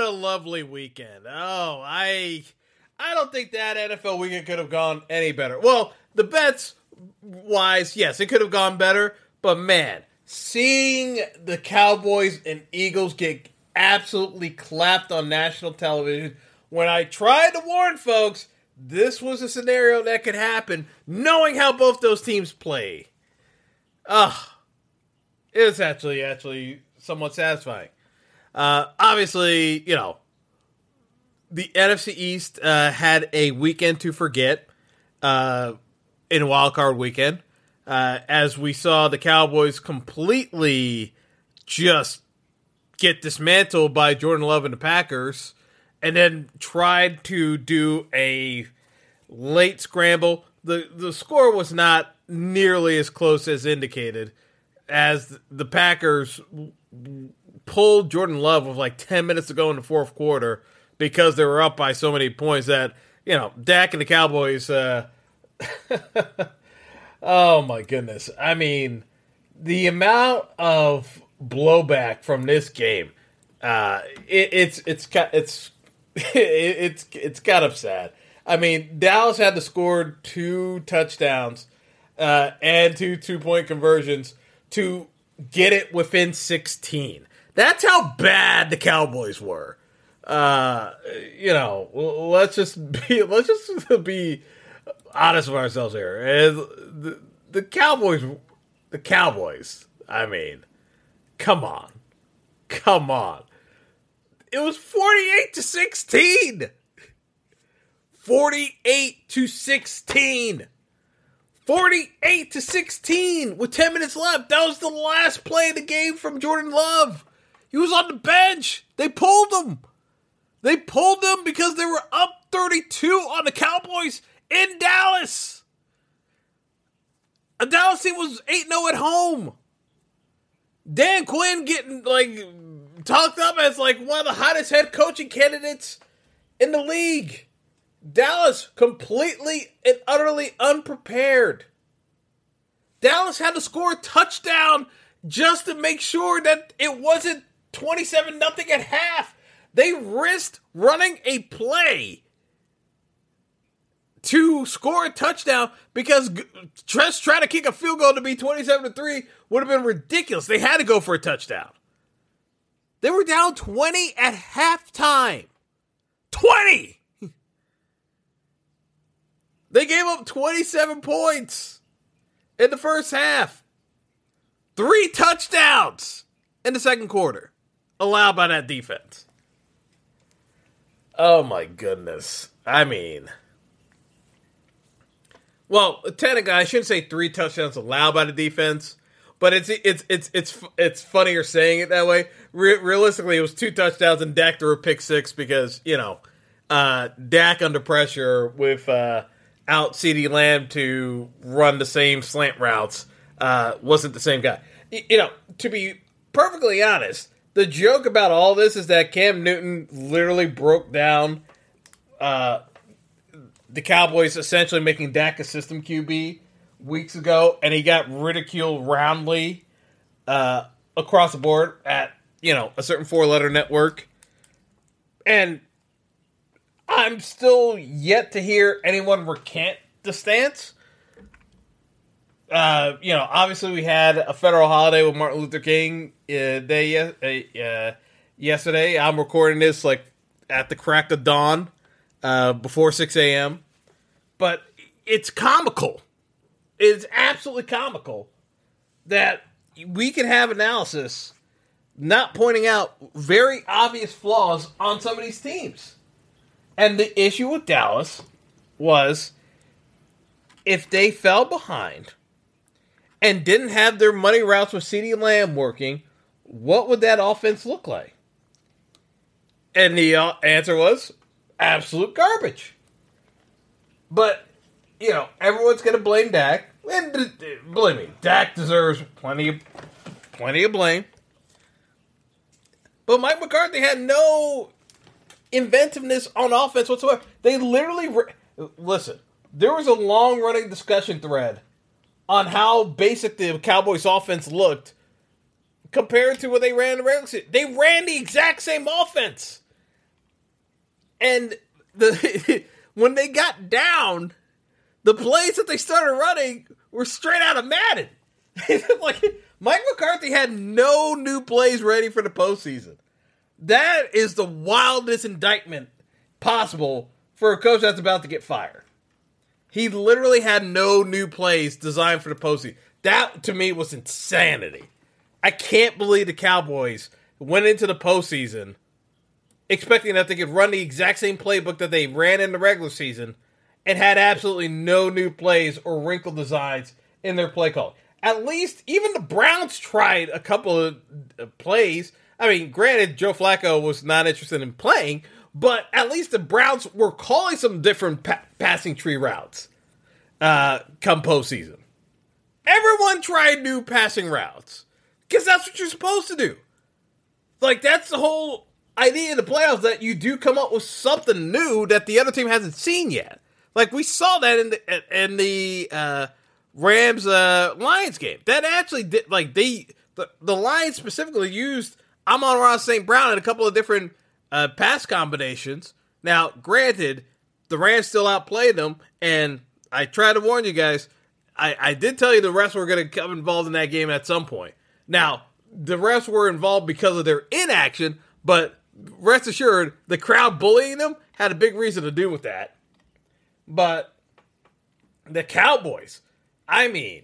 Oh, lovely weekend. Oh, I I don't think that NFL weekend could have gone any better. Well, the bets wise, yes, it could have gone better, but man, seeing the Cowboys and Eagles get absolutely clapped on national television when I tried to warn folks this was a scenario that could happen, knowing how both those teams play. Ugh. It's actually actually somewhat satisfying. Uh, obviously, you know, the NFC East uh, had a weekend to forget uh, in Wild Card Weekend, uh, as we saw the Cowboys completely just get dismantled by Jordan Love and the Packers, and then tried to do a late scramble. the The score was not nearly as close as indicated, as the Packers pulled Jordan Love with like 10 minutes to go in the fourth quarter because they were up by so many points that, you know, Dak and the Cowboys, uh, oh my goodness. I mean, the amount of blowback from this game, uh, it, it's, it's, it's, it's, it's, kind of sad. I mean, Dallas had to score two touchdowns, uh, and two two point conversions to get it within 16. That's how bad the Cowboys were. Uh, you know, let's just be let's just be honest with ourselves here. The, the Cowboys, the Cowboys. I mean, come on, come on. It was forty-eight to sixteen. Forty-eight to sixteen. 48 to 16 with 10 minutes left. That was the last play of the game from Jordan Love. He was on the bench. They pulled him. They pulled him because they were up 32 on the Cowboys in Dallas. A Dallas team was 8 0 at home. Dan Quinn getting like talked up as like one of the hottest head coaching candidates in the league. Dallas completely and utterly unprepared. Dallas had to score a touchdown just to make sure that it wasn't 27 nothing at half. They risked running a play to score a touchdown because Tress trying to kick a field goal to be 27 to 3 would have been ridiculous. They had to go for a touchdown. They were down 20 at halftime. 20! They gave up 27 points in the first half. Three touchdowns in the second quarter allowed by that defense. Oh my goodness. I mean, well, technically, I shouldn't say three touchdowns allowed by the defense, but it's it's it's it's it's funnier saying it that way. Re- realistically, it was two touchdowns and Dak threw a pick six because you know uh, Dak under pressure with uh, out CeeDee Lamb to run the same slant routes uh, wasn't the same guy. You know, to be perfectly honest, the joke about all this is that Cam Newton literally broke down uh, the Cowboys essentially making Dak a system QB weeks ago, and he got ridiculed roundly uh, across the board at you know a certain four letter network, and I'm still yet to hear anyone recant the stance. Uh, you know, obviously we had a federal holiday with Martin Luther King uh, Day uh, uh, yesterday. I'm recording this like at the crack of dawn, uh, before 6 a.m. But it's comical. It's absolutely comical that we can have analysis not pointing out very obvious flaws on some of these teams. And the issue with Dallas was if they fell behind and didn't have their money routes with CeeDee Lamb working, what would that offense look like? And the uh, answer was absolute garbage. But, you know, everyone's going to blame Dak. And uh, believe me, Dak deserves plenty of, plenty of blame. But Mike McCarthy had no inventiveness on offense whatsoever. They literally re- listen. There was a long running discussion thread on how basic the Cowboys offense looked compared to what they ran in the regular season. They ran the exact same offense. And the when they got down, the plays that they started running were straight out of Madden. like Mike McCarthy had no new plays ready for the postseason. That is the wildest indictment possible for a coach that's about to get fired. He literally had no new plays designed for the postseason. That to me was insanity. I can't believe the Cowboys went into the postseason expecting that they could run the exact same playbook that they ran in the regular season and had absolutely no new plays or wrinkle designs in their play call. At least even the Browns tried a couple of uh, plays. I mean, granted, Joe Flacco was not interested in playing, but at least the Browns were calling some different pa- passing tree routes uh, come postseason. Everyone tried new passing routes because that's what you're supposed to do. Like that's the whole idea in the playoffs that you do come up with something new that the other team hasn't seen yet. Like we saw that in the in the uh, Rams uh, Lions game. That actually did like they the, the Lions specifically used Amon-Ra St. Brown in a couple of different uh, pass combinations. Now, granted, the Rams still outplayed them, and I try to warn you guys. I, I did tell you the refs were going to come involved in that game at some point. Now, the refs were involved because of their inaction, but rest assured, the crowd bullying them had a big reason to do with that. But the Cowboys, I mean,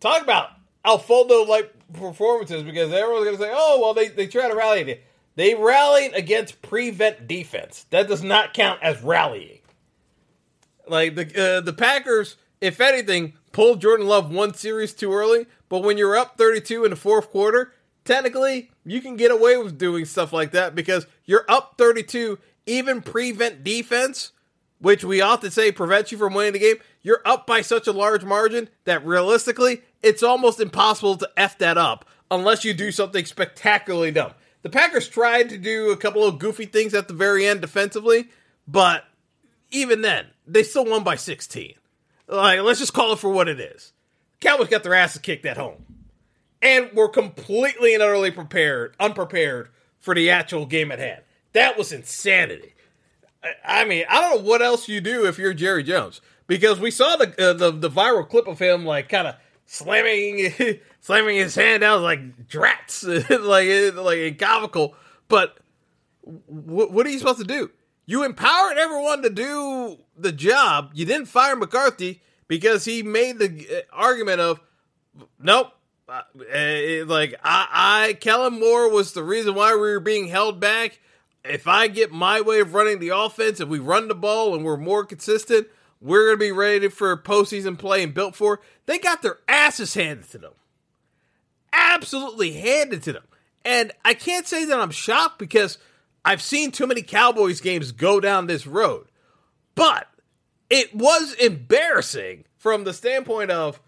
talk about Alfredo like performances because everyone's going to say, oh, well, they, they try to rally. They rallied against prevent defense. That does not count as rallying. Like the uh, the Packers, if anything, pulled Jordan Love one series too early. But when you're up 32 in the fourth quarter, technically you can get away with doing stuff like that because you're up 32. Even prevent defense, which we often say prevents you from winning the game, you're up by such a large margin that realistically, it's almost impossible to f that up unless you do something spectacularly dumb. The Packers tried to do a couple of goofy things at the very end defensively, but even then, they still won by 16. Like, let's just call it for what it is. Cowboys got their asses kicked at home. And were completely and utterly prepared, unprepared for the actual game at hand. That was insanity. I mean, I don't know what else you do if you're Jerry Jones because we saw the uh, the, the viral clip of him like kind of slamming slamming his hand down like drats like like comical. But w- what are you supposed to do? You empowered everyone to do the job. You didn't fire McCarthy because he made the uh, argument of nope. Uh, uh, like I, I, Kellen Moore was the reason why we were being held back. If I get my way of running the offense, if we run the ball and we're more consistent, we're going to be ready for postseason play and built for. They got their asses handed to them, absolutely handed to them, and I can't say that I'm shocked because I've seen too many Cowboys games go down this road. But it was embarrassing from the standpoint of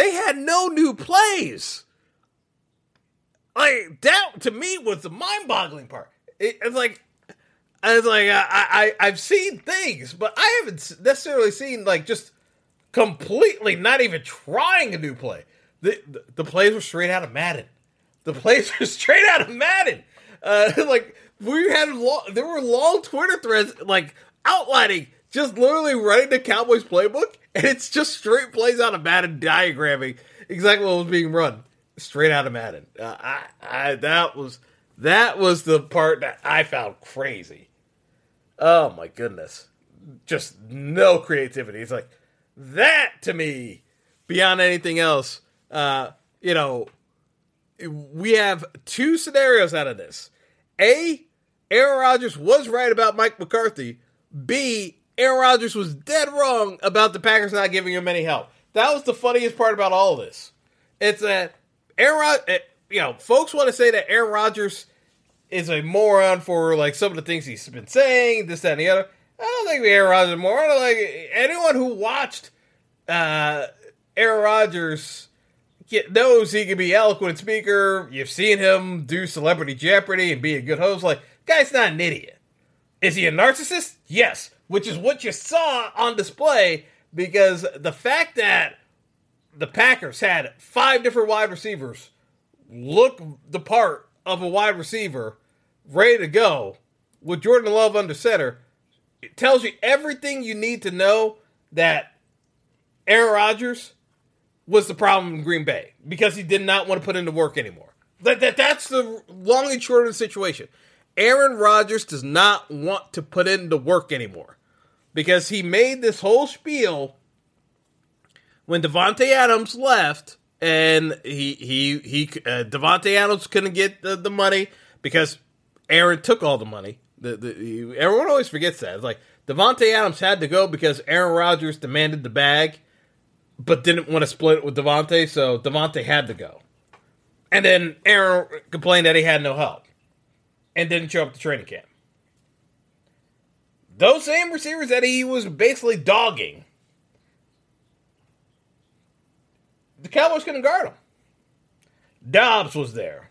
they had no new plays. Like that to me was the mind-boggling part. It, it's like it's like I, I I've seen things, but I haven't necessarily seen like just completely not even trying a new play. The, the, the plays were straight out of Madden. The plays were straight out of Madden. Uh, like we had long, there were long Twitter threads like outlining just literally writing the Cowboys playbook, and it's just straight plays out of Madden diagramming exactly what was being run straight out of Madden. Uh, I, I that was that was the part that I found crazy. Oh my goodness, just no creativity. It's like that to me, beyond anything else. Uh, you know, we have two scenarios out of this. A, Aaron Rodgers was right about Mike McCarthy. B, Aaron Rodgers was dead wrong about the Packers not giving him any help. That was the funniest part about all this. It's that Aaron, eh, you know, folks want to say that Aaron Rodgers is a moron for like some of the things he's been saying, this, that, and the other. I don't think Aaron Rodgers is a moron. Like anyone who watched uh, Aaron Rodgers knows he can be eloquent speaker. You've seen him do Celebrity Jeopardy and be a good host. Like, guy's not an idiot. Is he a narcissist? Yes, which is what you saw on display because the fact that the Packers had five different wide receivers look the part of a wide receiver ready to go with Jordan Love under center it tells you everything you need to know that Aaron Rodgers was the problem in Green Bay because he did not want to put in the work anymore. That, that that's the long and short of the situation. Aaron Rodgers does not want to put in the work anymore because he made this whole spiel when Davante Adams left, and he he he uh, Davante Adams couldn't get the, the money because Aaron took all the money. The, the, everyone always forgets that. It's like Davante Adams had to go because Aaron Rodgers demanded the bag, but didn't want to split it with Davante, so Davante had to go. And then Aaron complained that he had no help and didn't show up to training camp. Those same receivers that he was basically dogging, the Cowboys couldn't guard him. Doubs was there.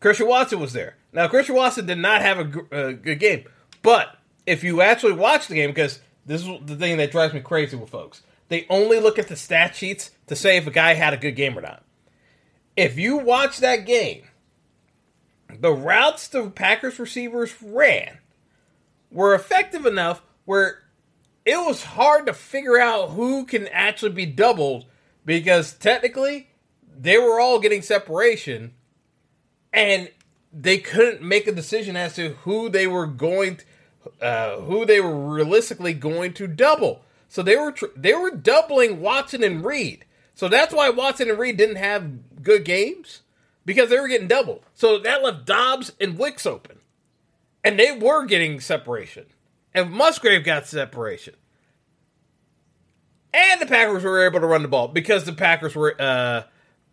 Christian Watson was there. Now, Christian Watson did not have a, a good game, but if you actually watch the game, because this is the thing that drives me crazy with folks, they only look at the stat sheets to say if a guy had a good game or not. If you watch that game, the routes the Packers receivers ran were effective enough where it was hard to figure out who can actually be doubled because technically they were all getting separation and they couldn't make a decision as to who they were going to, uh, who they were realistically going to double. So they were tr- they were doubling Watson and Reed. So that's why Watson and Reed didn't have good games because they were getting doubled. So that left Doubs and Wicks open. And they were getting separation. And Musgrave got separation. And the Packers were able to run the ball because the Packers were uh,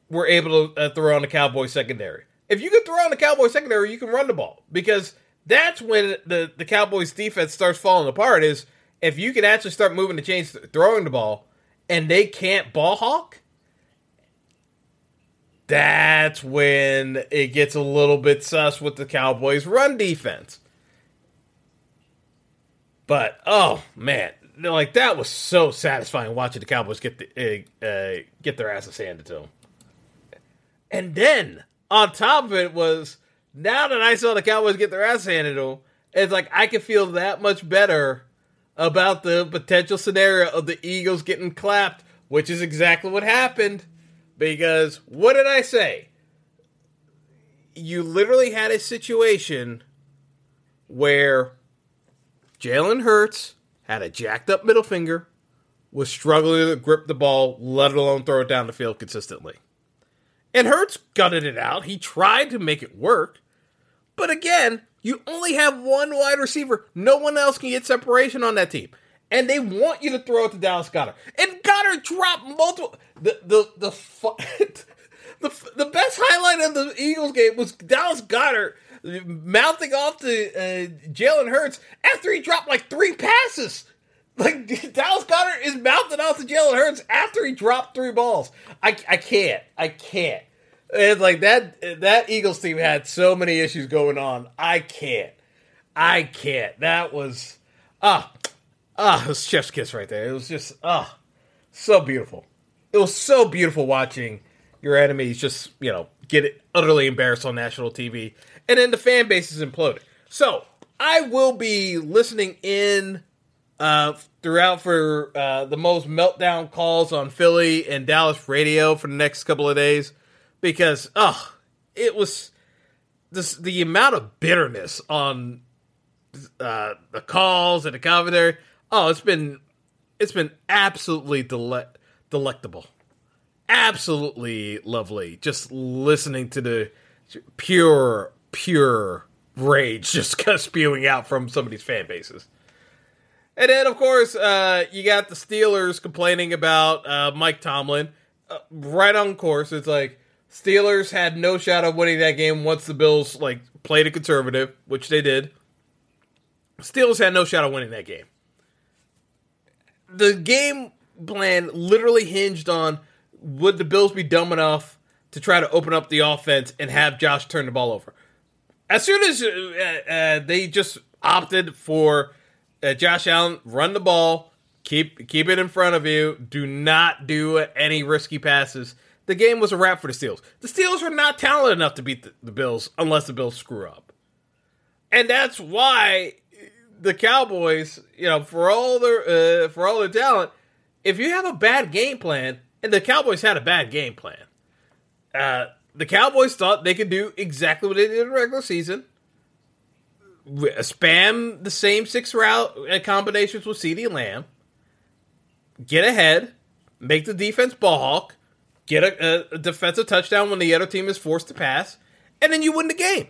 were able to uh, throw on the Cowboys secondary. If you can throw on the Cowboys secondary, you can run the ball because that's when the, the Cowboys defense starts falling apart is if you can actually start moving the chains throwing the ball and they can't ball hawk, that's when it gets a little bit sus with the Cowboys' run defense. But oh man, like that was so satisfying watching the Cowboys get the uh, get their asses handed to them. And then on top of it was now that I saw the Cowboys get their ass handed to them, it's like I can feel that much better about the potential scenario of the Eagles getting clapped, which is exactly what happened. Because what did I say? You literally had a situation where Jalen Hurts had a jacked up middle finger, was struggling to grip the ball, let alone throw it down the field consistently. And Hurts gutted it out. He tried to make it work. But again, you only have one wide receiver. No one else can get separation on that team. And they want you to throw it to Dallas Goedert. And Goedert dropped multiple the the the the, the best highlight of the Eagles game was Dallas Goedert mouthing off to uh, Jalen Hurts after he dropped like three passes. Like Dallas Goedert is mouthing off to Jalen Hurts after he dropped three balls. I I can't. I can't. It's like that that Eagles team had so many issues going on. I can't. I can't. That was ah ah, it was chef's kiss right there. It was just ah so beautiful it was so beautiful watching your enemies just you know get utterly embarrassed on national TV, and then the fan base is imploding. So I will be listening in uh, throughout for uh, the most meltdown calls on Philly and Dallas radio for the next couple of days because oh, it was this the amount of bitterness on uh, the calls and the commentary. Oh, it's been it's been absolutely dele- delectable. absolutely lovely. Just listening to the pure, pure rage just spewing out from some of these fan bases. And then, of course, uh, you got the Steelers complaining about uh, Mike Tomlin. Uh, right on course. It's like Steelers had no shot of winning that game once the Bills like played a conservative, which they did. Steelers had no shot of winning that game. The game plan literally hinged on would the Bills be dumb enough to try to open up the offense and have Josh turn the ball over. As soon as uh, uh, they just opted for uh, Josh Allen run the ball, keep keep it in front of you, do not do any risky passes. The game was a wrap for the Steelers. The Steelers are not talented enough to beat the, the Bills unless the Bills screw up, and that's why the Cowboys, you know, for all their uh, for all their talent, if you have a bad game plan, and the Cowboys had a bad game plan, uh, the Cowboys thought they could do exactly what they did in the regular season. Spam the same six route uh, combinations with CeeDee Lamb. Get ahead, make the defense ball hawk, get a, a defensive touchdown when the other team is forced to pass, and then you win the game.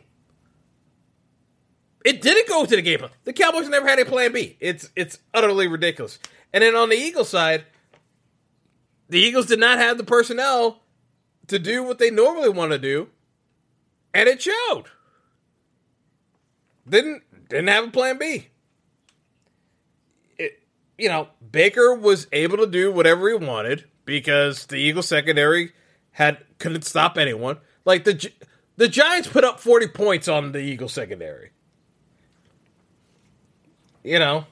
It didn't go to the game plan. The Cowboys never had a plan B. It's it's utterly ridiculous. And then on the Eagles side, the Eagles did not have the personnel to do what they normally want to do, and it showed. Didn't didn't have a plan B. It, you know, Baker was able to do whatever he wanted because the Eagles secondary had couldn't stop anyone. Like the the Giants put up 40 points on the Eagles secondary. You know,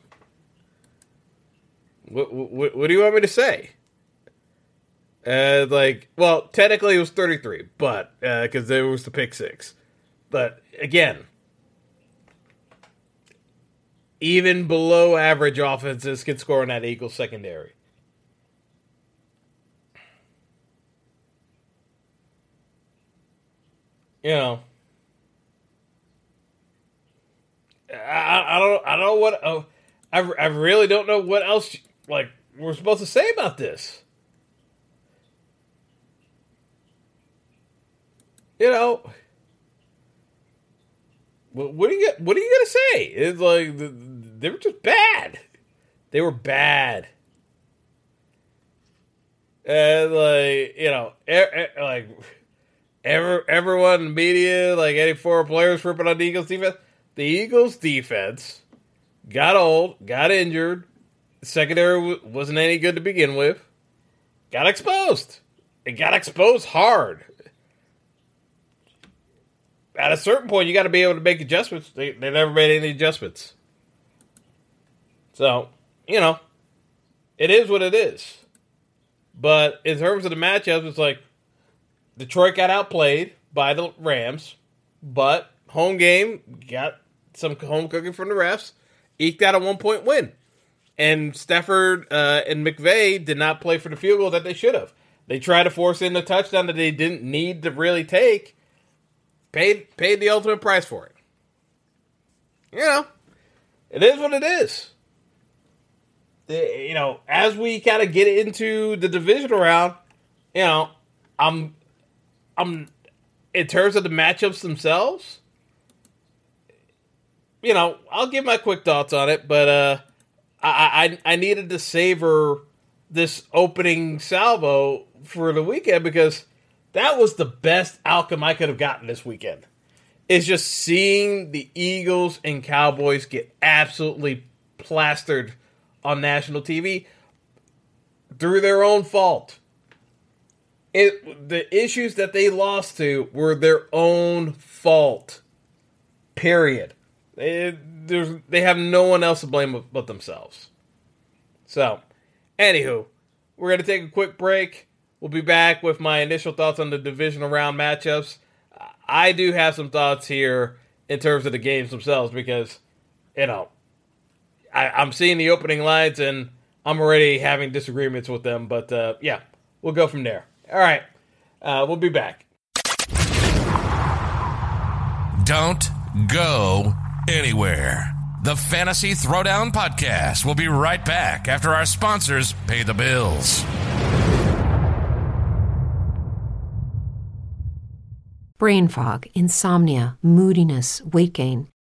what, what, what do you want me to say? Uh, like, well, technically it was 33, but because uh, there was the pick six. But again, even below average offenses can score in that Eagles secondary. You know, I, I don't I don't know what uh, I I really don't know what else like we're supposed to say about this. you know, what, what are you what are you gonna say? It's like they were just bad. They were bad. And like you know, er, er, like ever everyone in the media, like any four players ripping on the Eagles defense. The Eagles defense got old, got injured. Secondary wasn't any good to begin with. Got exposed. It got exposed hard at a certain point, you got to be able to make adjustments. They, they never made any adjustments. So, you know, it is what it is. But in terms of the matchups, it's like Detroit got outplayed by the Rams, but home game got some home cooking from the refs, eked out a one point win. And Stafford uh, and McVay did not play for the field goal that they should have. They tried to force in the touchdown that they didn't need to really take, paid paid the ultimate price for it. You know, it is what it is. You know, as we kind of get into the divisional round, you know, I'm, I'm, in terms of the matchups themselves, you know, I'll give my quick thoughts on it, but uh, I, I I needed to savor this opening salvo for the weekend because that was the best outcome I could have gotten this weekend. Is just seeing the Eagles and Cowboys get absolutely plastered on national TV through their own fault. It the issues that they lost to were their own fault. Period. They, they have no one else to blame but themselves. So, anywho, we're going to take a quick break. We'll be back with my initial thoughts on the divisional round matchups. I do have some thoughts here in terms of the games themselves because, you know, I, am seeing the opening lines and I'm already having disagreements with them. But uh, yeah, we'll go from there. All right, uh, we'll be back. Don't go anywhere. The Fantasy Throwdown Podcast will be right back after our sponsors pay the bills. Brain fog, insomnia, moodiness, weight gain.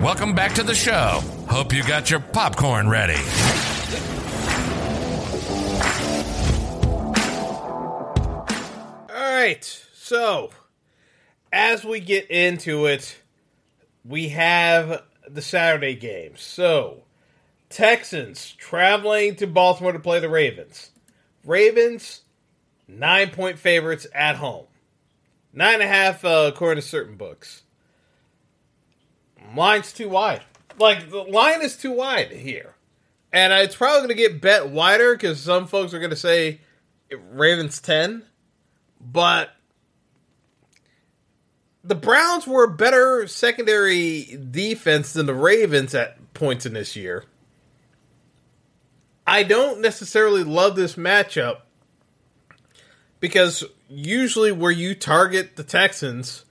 Welcome back to the show. Hope you got your popcorn ready. All right. So, as we get into it, we have the Saturday games. So, Texans traveling to Baltimore to play the Ravens. Ravens, nine point favorites at home. Nine and a half, uh, according to certain books. Line's too wide. Like, the line is too wide here. And it's probably going to get bet wider because some folks are going to say Ravens 10. But the Browns were a better secondary defense than the Ravens at points in this year. I don't necessarily love this matchup because usually where you target the Texans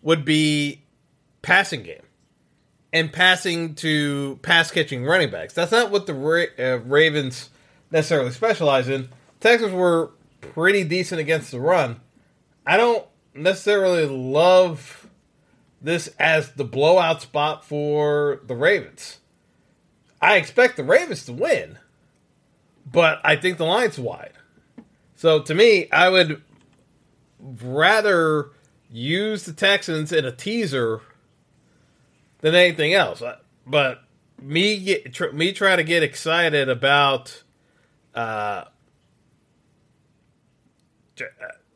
would be passing game and passing to pass catching running backs. That's not what the Ra- uh, Ravens necessarily specialize in. Texans were pretty decent against the run. I don't necessarily love this as the blowout spot for the Ravens. I expect the Ravens to win, but I think the line's wide. So to me, I would rather use the Texans in a teaser than anything else. But me get, tr- me trying to get excited about uh,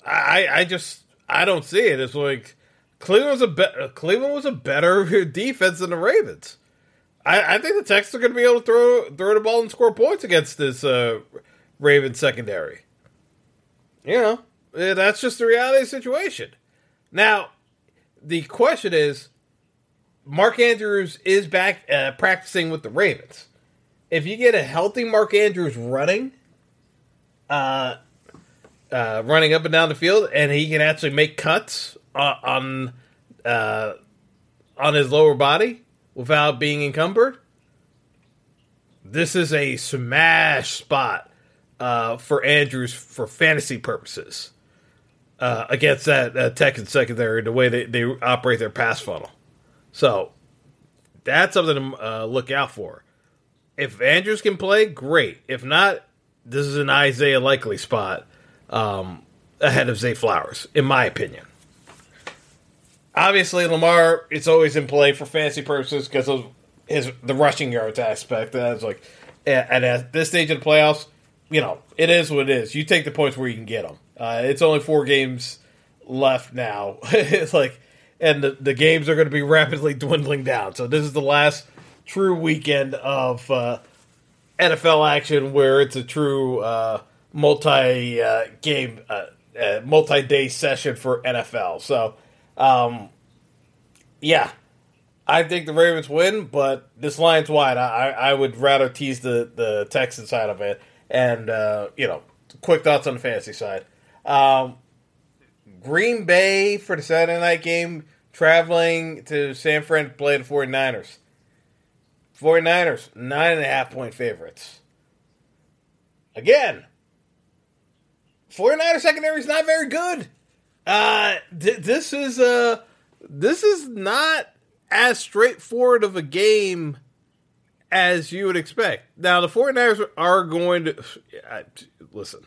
I I just I don't see it. It's like Cleveland was a be- Cleveland was a better defense than the Ravens. I, I think the Texans are going to be able to throw throw the ball and score points against this uh, Ravens secondary. You know, that's just the reality of the situation. Now, the question is, Mark Andrews is back uh, practicing with the Ravens. If you get a healthy Mark Andrews running, uh, uh, running up and down the field, and he can actually make cuts on on, uh, on his lower body without being encumbered. This is a smash spot uh, for Andrews for fantasy purposes uh, against that uh, Texan secondary, the way they, they operate their pass funnel. So that's something to uh, look out for. If Andrews can play, great. If not, this is an Isaiah Likely spot um, ahead of Zay Flowers, in my opinion. Obviously, Lamar, it's always in play for fantasy purposes because of his the rushing yards aspect. That's like, and at this stage of the playoffs, you know, it is what it is. You take the points where you can get them. Uh, it's only four games left now. it's like, and the, the games are going to be rapidly dwindling down. So this is the last true weekend of uh, NFL action where it's a true uh, multi uh, game, uh, uh, multi day session for NFL. So, um, yeah, I think the Ravens win, but this line's wide. I, I would rather tease the the Texan side of it, and uh, you know, quick thoughts on the fantasy side. Um, Green Bay for the Saturday night game, traveling to San Fran to play the 49ers. 49ers, nine and a half point favorites. Again, 49er secondary is not very good. Uh, th- this is uh, this is not as straightforward of a game as you would expect. Now, the 49ers are going to uh, listen.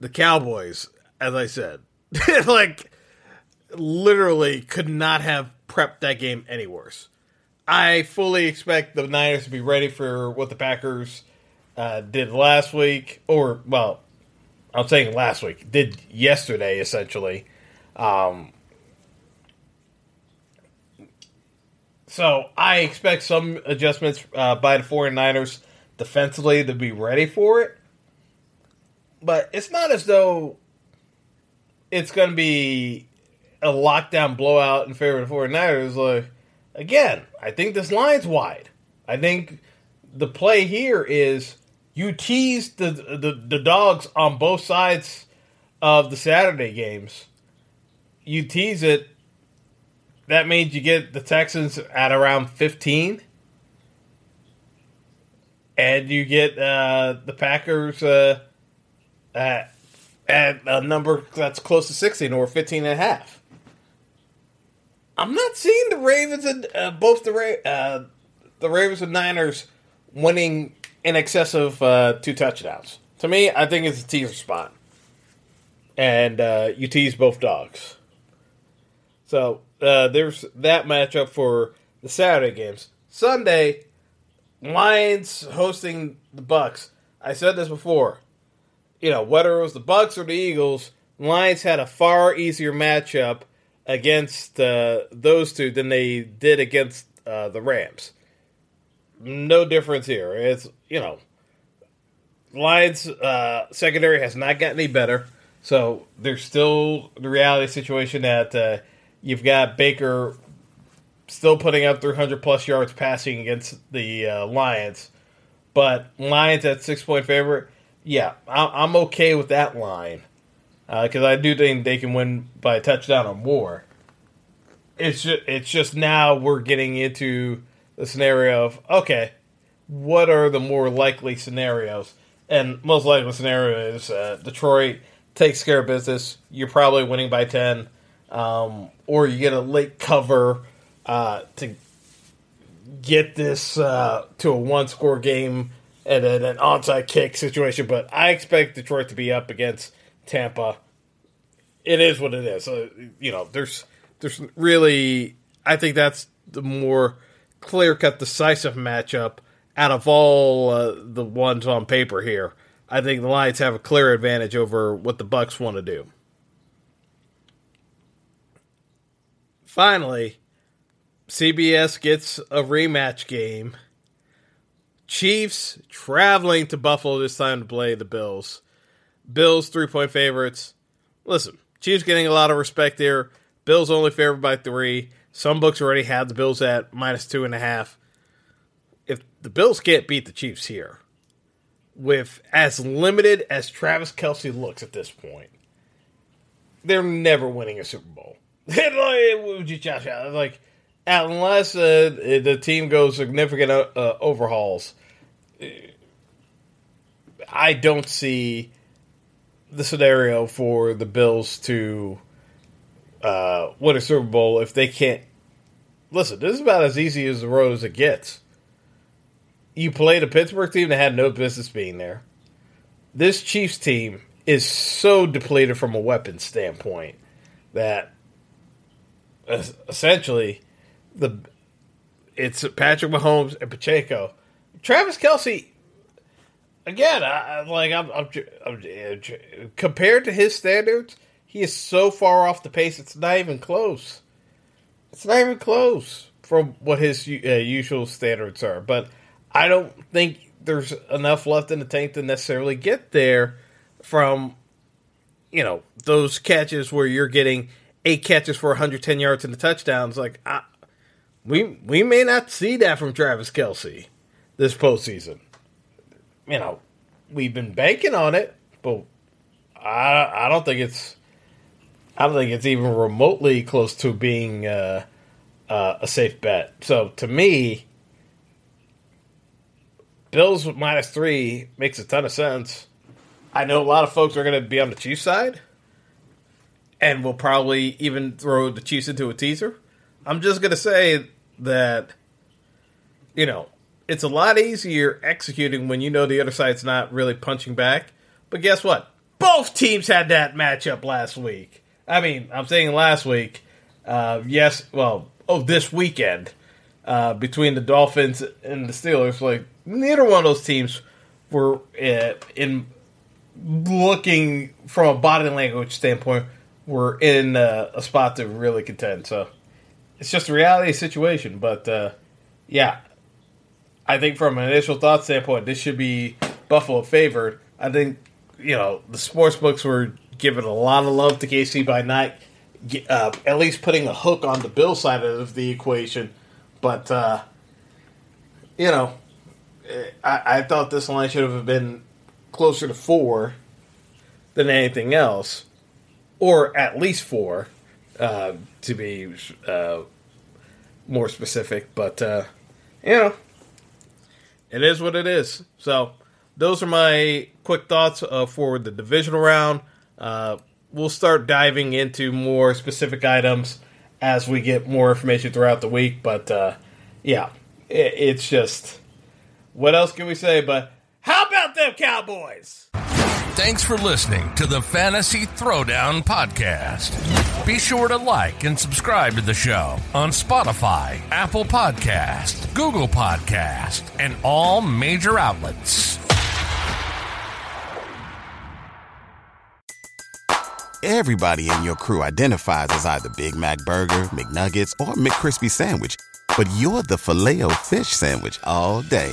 The Cowboys, as I said, like literally could not have prepped that game any worse. I fully expect the Niners to be ready for what the Packers uh, did last week, or well, I'm saying last week, did yesterday essentially. Um, so I expect some adjustments uh, by the 49ers defensively to be ready for it. But it's not as though it's going to be a lockdown blowout in favor of the 49ers. Like, again, I think this line's wide. I think the play here is you tease the, the, the dogs on both sides of the Saturday games. You tease it. That means you get the Texans at around 15. And you get uh, the Packers uh, at, at a number that's close to 16 or 15 and a half. I'm not seeing the Ravens and uh, both the Ra- uh, the Ravens and Niners winning in excess of uh, two touchdowns. To me, I think it's a teaser spot, and uh, you tease both dogs. So uh, there's that matchup for the Saturday games. Sunday, Lions hosting the Bucks. I said this before. You know, whether it was the Bucks or the Eagles, Lions had a far easier matchup against uh, those two than they did against uh, the Rams. No difference here. It's you know, Lions uh, secondary has not gotten any better, so there's still the reality situation that uh, you've got Baker still putting up 300 plus yards passing against the uh, Lions, but Lions at six point favorite. Yeah, I'm okay with that line because uh, I do think they can win by a touchdown or more. It's just, it's just now we're getting into the scenario of okay, what are the more likely scenarios? And most likely scenario is uh, Detroit takes care of business. You're probably winning by ten, um, or you get a late cover uh, to get this uh, to a one score game and then an onside kick situation. But I expect Detroit to be up against Tampa. It is what it is. So, you know, there's there's really I think that's the more clear cut, decisive matchup out of all uh, the ones on paper here. I think the Lions have a clear advantage over what the Bucks want to do. Finally, CBS gets a rematch game. Chiefs traveling to Buffalo this time to play the Bills. Bills three point favorites. Listen, Chiefs getting a lot of respect here. Bills only favored by three. Some books already have the Bills at minus two and a half. If the Bills can't beat the Chiefs here, with as limited as Travis Kelce looks at this point, they're never winning a Super Bowl. like, unless uh, the team goes significant uh, uh, overhauls, I don't see the scenario for the Bills to uh, win a Super Bowl if they can't. Listen, this is about as easy as the road as it gets. You played a Pittsburgh team that had no business being there. This Chiefs team is so depleted from a weapon standpoint that essentially the it's Patrick Mahomes and Pacheco. Travis Kelce, again, I, like I'm, I'm, I'm, compared to his standards, he is so far off the pace. It's not even close. It's not even close from what his uh, usual standards are. But I don't think there's enough left in the tank to necessarily get there from, you know, those catches where you're getting eight catches for 110 yards and the touchdowns. Like, I, we we may not see that from Travis Kelce this postseason. You know, we've been banking on it, but I I don't think it's I don't think it's even remotely close to being uh, uh, a safe bet. So to me, Bills minus three makes a ton of sense. I know a lot of folks are going to be on the Chiefs side, and we'll probably even throw the Chiefs into a teaser. I'm just going to say that, you know, it's a lot easier executing when you know the other side's not really punching back. But guess what? Both teams had that matchup last week. I mean, I'm saying last week. Uh, yes, well, oh, this weekend uh, between the Dolphins and the Steelers, like neither one of those teams were uh, in looking from a body language standpoint were in uh, a spot to really contend. So it's just a reality situation. But uh, yeah, I think from an initial thought standpoint, this should be Buffalo favored. I think you know the sports books were giving a lot of love to KC by not uh, at least putting a hook on the Bill side of the equation. But uh, you know, I, I thought this line should have been closer to four than anything else, or at least four, uh, to be uh, more specific. But uh, you know, it is what it is. So those are my quick thoughts uh, for the divisional round. Uh, we'll start diving into more specific items as we get more information throughout the week. But uh, yeah, it, it's just what else can we say? But how about them Cowboys? Thanks for listening to the Fantasy Throwdown Podcast. Be sure to like and subscribe to the show on Spotify, Apple Podcast, Google Podcast, and all major outlets. Everybody in your crew identifies as either Big Mac Burger, McNuggets, or McCrispy Sandwich, but you're the Filet-O-Fish Sandwich all day